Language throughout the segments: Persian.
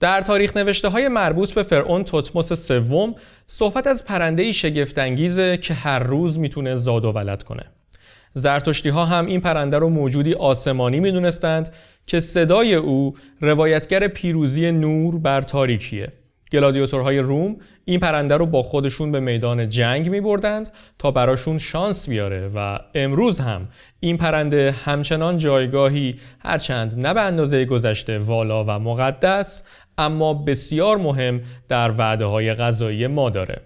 در تاریخ نوشته های مربوط به فرعون توتموس سوم صحبت از پرنده شگفتانگیزه که هر روز می‌تونه زاد و ولد کنه. زرتشتی ها هم این پرنده رو موجودی آسمانی می‌دونستند که صدای او روایتگر پیروزی نور بر تاریکیه. گلادیاتورهای روم این پرنده رو با خودشون به میدان جنگ می بردند تا براشون شانس بیاره و امروز هم این پرنده همچنان جایگاهی هرچند نه به اندازه گذشته والا و مقدس اما بسیار مهم در وعده های غذایی ما داره.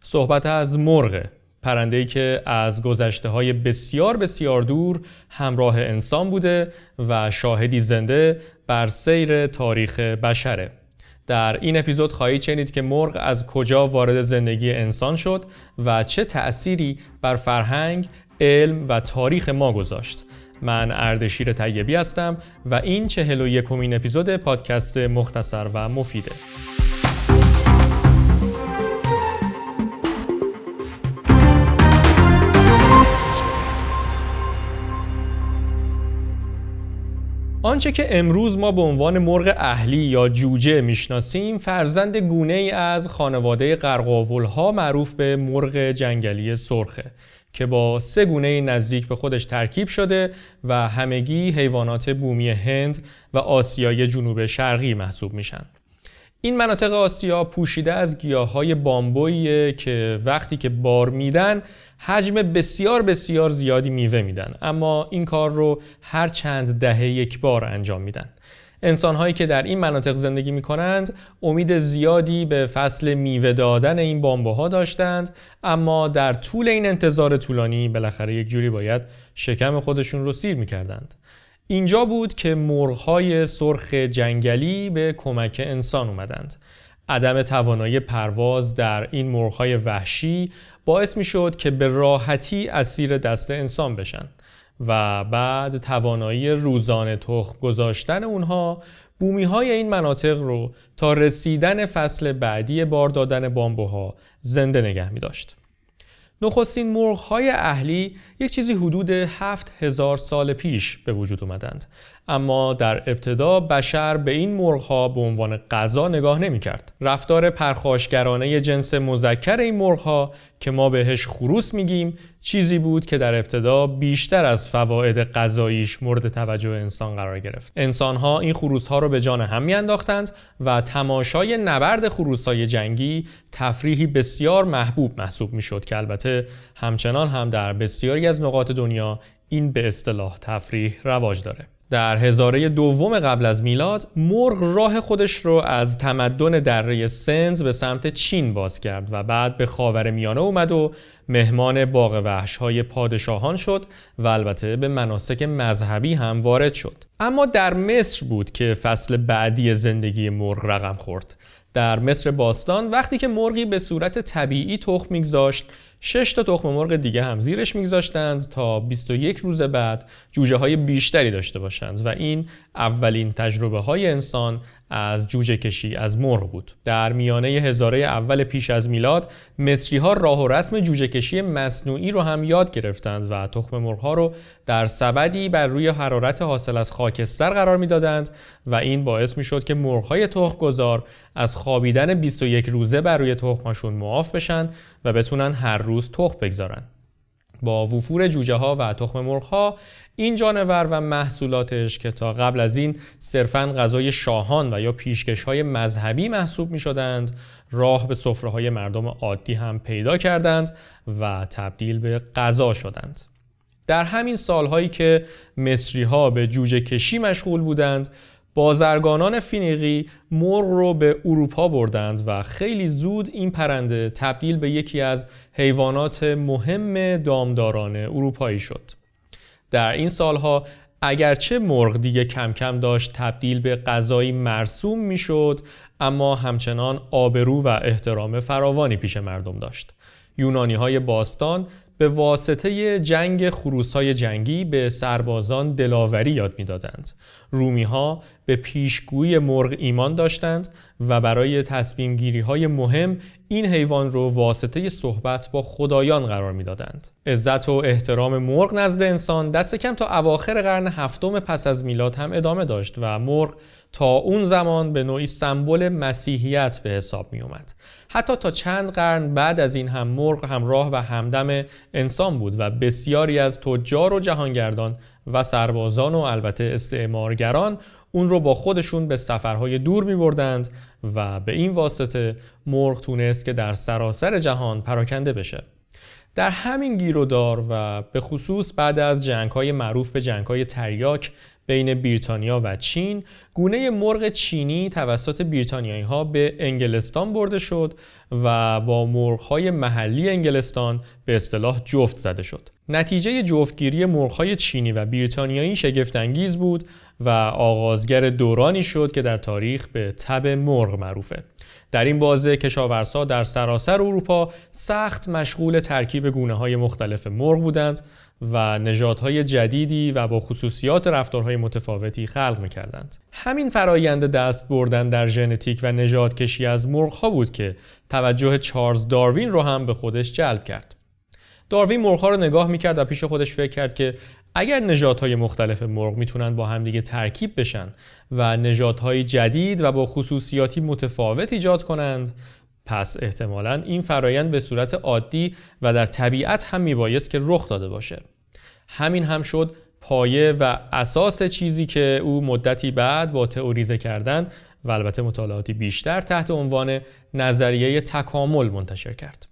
صحبت از مرغ پرنده که از گذشته های بسیار بسیار دور همراه انسان بوده و شاهدی زنده بر سیر تاریخ بشره. در این اپیزود خواهید شنید که مرغ از کجا وارد زندگی انسان شد و چه تأثیری بر فرهنگ، علم و تاریخ ما گذاشت. من اردشیر طیبی هستم و این چهل و اپیزود پادکست مختصر و مفیده. آنچه که امروز ما به عنوان مرغ اهلی یا جوجه می‌شناسیم فرزند گونه ای از خانواده ها معروف به مرغ جنگلی سرخه که با سه گونه نزدیک به خودش ترکیب شده و همگی حیوانات بومی هند و آسیای جنوب شرقی محسوب میشن. این مناطق آسیا پوشیده از گیاه های که وقتی که بار میدن حجم بسیار بسیار زیادی میوه میدن. اما این کار رو هر چند دهه یک بار انجام میدن. انسان هایی که در این مناطق زندگی می کنند امید زیادی به فصل میوه دادن این بامبوها داشتند. اما در طول این انتظار طولانی بالاخره یک جوری باید شکم خودشون رو سیر می کردند. اینجا بود که مرغهای سرخ جنگلی به کمک انسان اومدند. عدم توانایی پرواز در این مرغهای وحشی باعث می که به راحتی اسیر دست انسان بشن و بعد توانایی روزانه تخم گذاشتن اونها بومی های این مناطق رو تا رسیدن فصل بعدی بار دادن بامبوها زنده نگه می داشت. نخستین مرغ های اهلی یک چیزی حدود 7000 سال پیش به وجود اومدند. اما در ابتدا بشر به این مرغها به عنوان غذا نگاه نمی کرد. رفتار پرخاشگرانه جنس مذکر این مرغها که ما بهش خروس میگیم چیزی بود که در ابتدا بیشتر از فواید غذاییش مورد توجه انسان قرار گرفت. انسانها این خروس ها رو به جان هم میانداختند و تماشای نبرد خروس های جنگی تفریحی بسیار محبوب محسوب می‌شد که البته همچنان هم در بسیاری از نقاط دنیا این به اصطلاح تفریح رواج داره. در هزاره دوم قبل از میلاد مرغ راه خودش رو از تمدن دره سنز به سمت چین باز کرد و بعد به خاور میانه اومد و مهمان باغ وحش های پادشاهان شد و البته به مناسک مذهبی هم وارد شد. اما در مصر بود که فصل بعدی زندگی مرغ رقم خورد. در مصر باستان وقتی که مرغی به صورت طبیعی تخم میگذاشت 6 تا تخم مرغ دیگه هم زیرش میگذاشتند تا 21 روز بعد جوجه های بیشتری داشته باشند و این اولین تجربه های انسان از جوجه کشی از مرغ بود. در میانه هزاره اول پیش از میلاد مصری ها راه و رسم جوجه کشی مصنوعی رو هم یاد گرفتند و تخم مرغ ها رو در سبدی بر روی حرارت حاصل از خاکستر قرار می‌دادند و این باعث می شد که مرغ های تخم گذار از خوابیدن 21 روزه بر روی تخمشون معاف بشن و بتونن هر روز تخم بگذارن. با وفور جوجه ها و تخم مرغ ها این جانور و محصولاتش که تا قبل از این صرفا غذای شاهان و یا پیشکش های مذهبی محسوب می شدند. راه به سفره های مردم عادی هم پیدا کردند و تبدیل به غذا شدند. در همین سالهایی که مصری ها به جوجه کشی مشغول بودند بازرگانان فینیقی مرغ رو به اروپا بردند و خیلی زود این پرنده تبدیل به یکی از حیوانات مهم دامداران اروپایی شد. در این سالها اگرچه مرغ دیگه کم کم داشت تبدیل به غذایی مرسوم می‌شد اما همچنان آبرو و احترام فراوانی پیش مردم داشت. یونانی های باستان به واسطه جنگ خروسای جنگی به سربازان دلاوری یاد می‌دادند. رومی ها به پیشگویی مرغ ایمان داشتند و برای تصمیم گیری های مهم این حیوان رو واسطه صحبت با خدایان قرار می‌دادند. عزت و احترام مرغ نزد انسان دست کم تا اواخر قرن هفتم پس از میلاد هم ادامه داشت و مرغ تا اون زمان به نوعی سمبل مسیحیت به حساب می اومد. حتی تا چند قرن بعد از این هم مرغ همراه و همدم انسان بود و بسیاری از تجار و جهانگردان و سربازان و البته استعمارگران اون رو با خودشون به سفرهای دور می بردند و به این واسطه مرغ تونست که در سراسر جهان پراکنده بشه. در همین گیرودار و به خصوص بعد از جنگ های معروف به جنگ های تریاک بین بریتانیا و چین. گونه مرغ چینی توسط بریتانیایی ها به انگلستان برده شد و با مرغ های محلی انگلستان به اصطلاح جفت زده شد. نتیجه جفتگیری مرغ چینی و بریتانیایی شگفتانگیز بود و آغازگر دورانی شد که در تاریخ به تب مرغ معروفه. در این بازه کشاورزها در سراسر اروپا سخت مشغول ترکیب گونه های مختلف مرغ بودند. و نژادهای جدیدی و با خصوصیات رفتارهای متفاوتی خلق می‌کردند. همین فرایند دست بردن در ژنتیک و نژاد کشی از مرغ ها بود که توجه چارلز داروین رو هم به خودش جلب کرد. داروین مرغ رو نگاه می‌کرد و پیش خودش فکر کرد که اگر نژادهای مختلف مرغ می‌تونن با همدیگه ترکیب بشن و نژادهای جدید و با خصوصیاتی متفاوت ایجاد کنند پس احتمالا این فرایند به صورت عادی و در طبیعت هم میبایست که رخ داده باشه. همین هم شد پایه و اساس چیزی که او مدتی بعد با تئوریزه کردن و البته مطالعاتی بیشتر تحت عنوان نظریه تکامل منتشر کرد.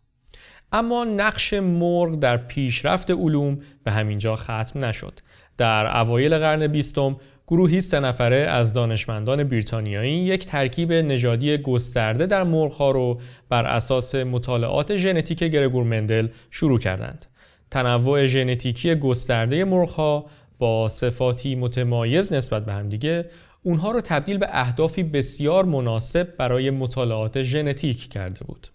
اما نقش مرغ در پیشرفت علوم به همینجا ختم نشد. در اوایل قرن بیستم گروهی سه نفره از دانشمندان بریتانیایی یک ترکیب نژادی گسترده در مرغها رو بر اساس مطالعات ژنتیک گرگور مندل شروع کردند. تنوع ژنتیکی گسترده مرغها با صفاتی متمایز نسبت به همدیگه اونها رو تبدیل به اهدافی بسیار مناسب برای مطالعات ژنتیک کرده بود.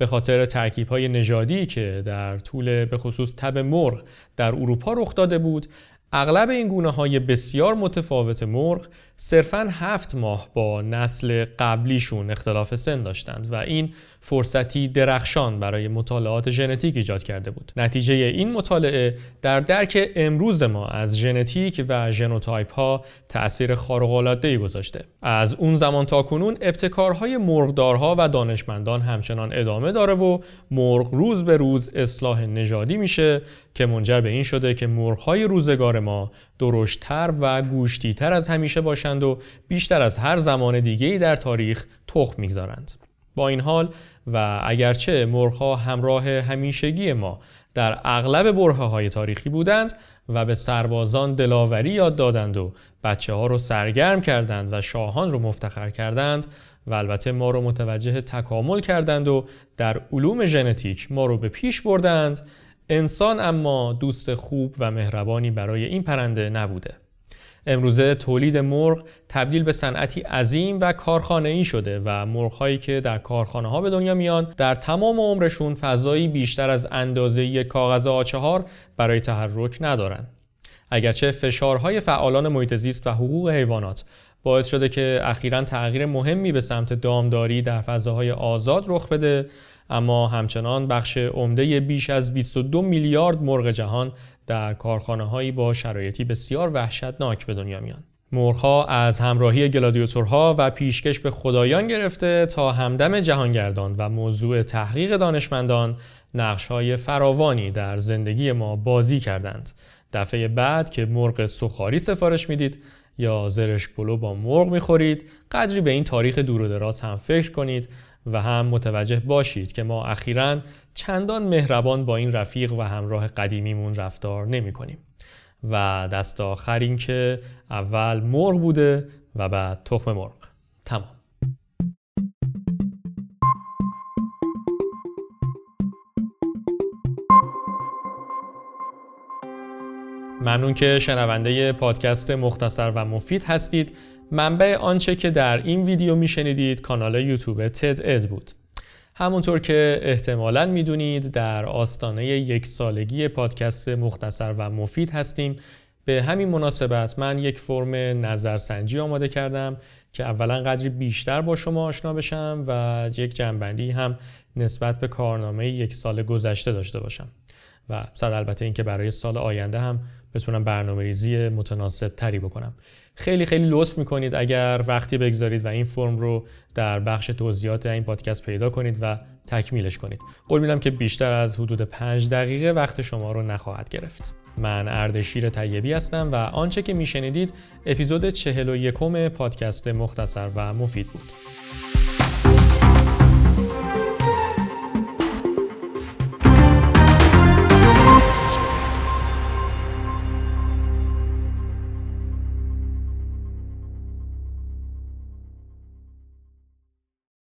به خاطر ترکیب های نژادی که در طول به خصوص تب مرغ در اروپا رخ داده بود اغلب این گونه های بسیار متفاوت مرغ صرفاً هفت ماه با نسل قبلیشون اختلاف سن داشتند و این فرصتی درخشان برای مطالعات ژنتیک ایجاد کرده بود. نتیجه این مطالعه در درک امروز ما از ژنتیک و genotype ها تأثیر خارق گذاشته. از اون زمان تا کنون ابتکارهای مرغدارها و دانشمندان همچنان ادامه داره و مرغ روز به روز اصلاح نژادی میشه که منجر به این شده که مرغهای روزگار ما درشتتر و گوشتیتر از همیشه باشند و بیشتر از هر زمان دیگه‌ای در تاریخ تخم می‌گذارند. با این حال و اگرچه مرغها همراه همیشگی ما در اغلب برهه های تاریخی بودند و به سربازان دلاوری یاد دادند و بچه ها رو سرگرم کردند و شاهان رو مفتخر کردند و البته ما رو متوجه تکامل کردند و در علوم ژنتیک ما رو به پیش بردند انسان اما دوست خوب و مهربانی برای این پرنده نبوده امروزه تولید مرغ تبدیل به صنعتی عظیم و کارخانه ای شده و مرغ هایی که در کارخانه ها به دنیا میان در تمام عمرشون فضایی بیشتر از اندازه کاغذ آچهار برای تحرک ندارند. اگرچه فشارهای فعالان محیط زیست و حقوق حیوانات باعث شده که اخیرا تغییر مهمی به سمت دامداری در فضاهای آزاد رخ بده اما همچنان بخش عمده بیش از 22 میلیارد مرغ جهان در کارخانه هایی با شرایطی بسیار وحشتناک به دنیا میان. مرغها از همراهی گلادیاتورها و پیشکش به خدایان گرفته تا همدم جهانگردان و موضوع تحقیق دانشمندان های فراوانی در زندگی ما بازی کردند. دفعه بعد که مرغ سخاری سفارش می‌دید یا زرش پلو با مرغ می‌خورید قدری به این تاریخ دور و دراز هم فکر کنید و هم متوجه باشید که ما اخیرا چندان مهربان با این رفیق و همراه قدیمیمون رفتار نمی کنیم. و دست آخر این که اول مرغ بوده و بعد تخم مرغ. تمام. ممنون که شنونده پادکست مختصر و مفید هستید. منبع آنچه که در این ویدیو میشنیدید کانال یوتیوب تد اد بود. همونطور که احتمالا می‌دونید در آستانه یک سالگی پادکست مختصر و مفید هستیم. به همین مناسبت من یک فرم نظرسنجی آماده کردم که اولا قدری بیشتر با شما آشنا بشم و یک جنبندی هم نسبت به کارنامه یک سال گذشته داشته باشم. و صد البته اینکه برای سال آینده هم بتونم برنامه ریزی متناسب تری بکنم. خیلی خیلی لطف می‌کنید اگر وقتی بگذارید و این فرم رو در بخش توضیحات این پادکست پیدا کنید و تکمیلش کنید. قول میدم که بیشتر از حدود 5 دقیقه وقت شما رو نخواهد گرفت. من اردشیر طیبی هستم و آنچه که میشنیدید اپیزود 41 پادکست مختصر و مفید بود.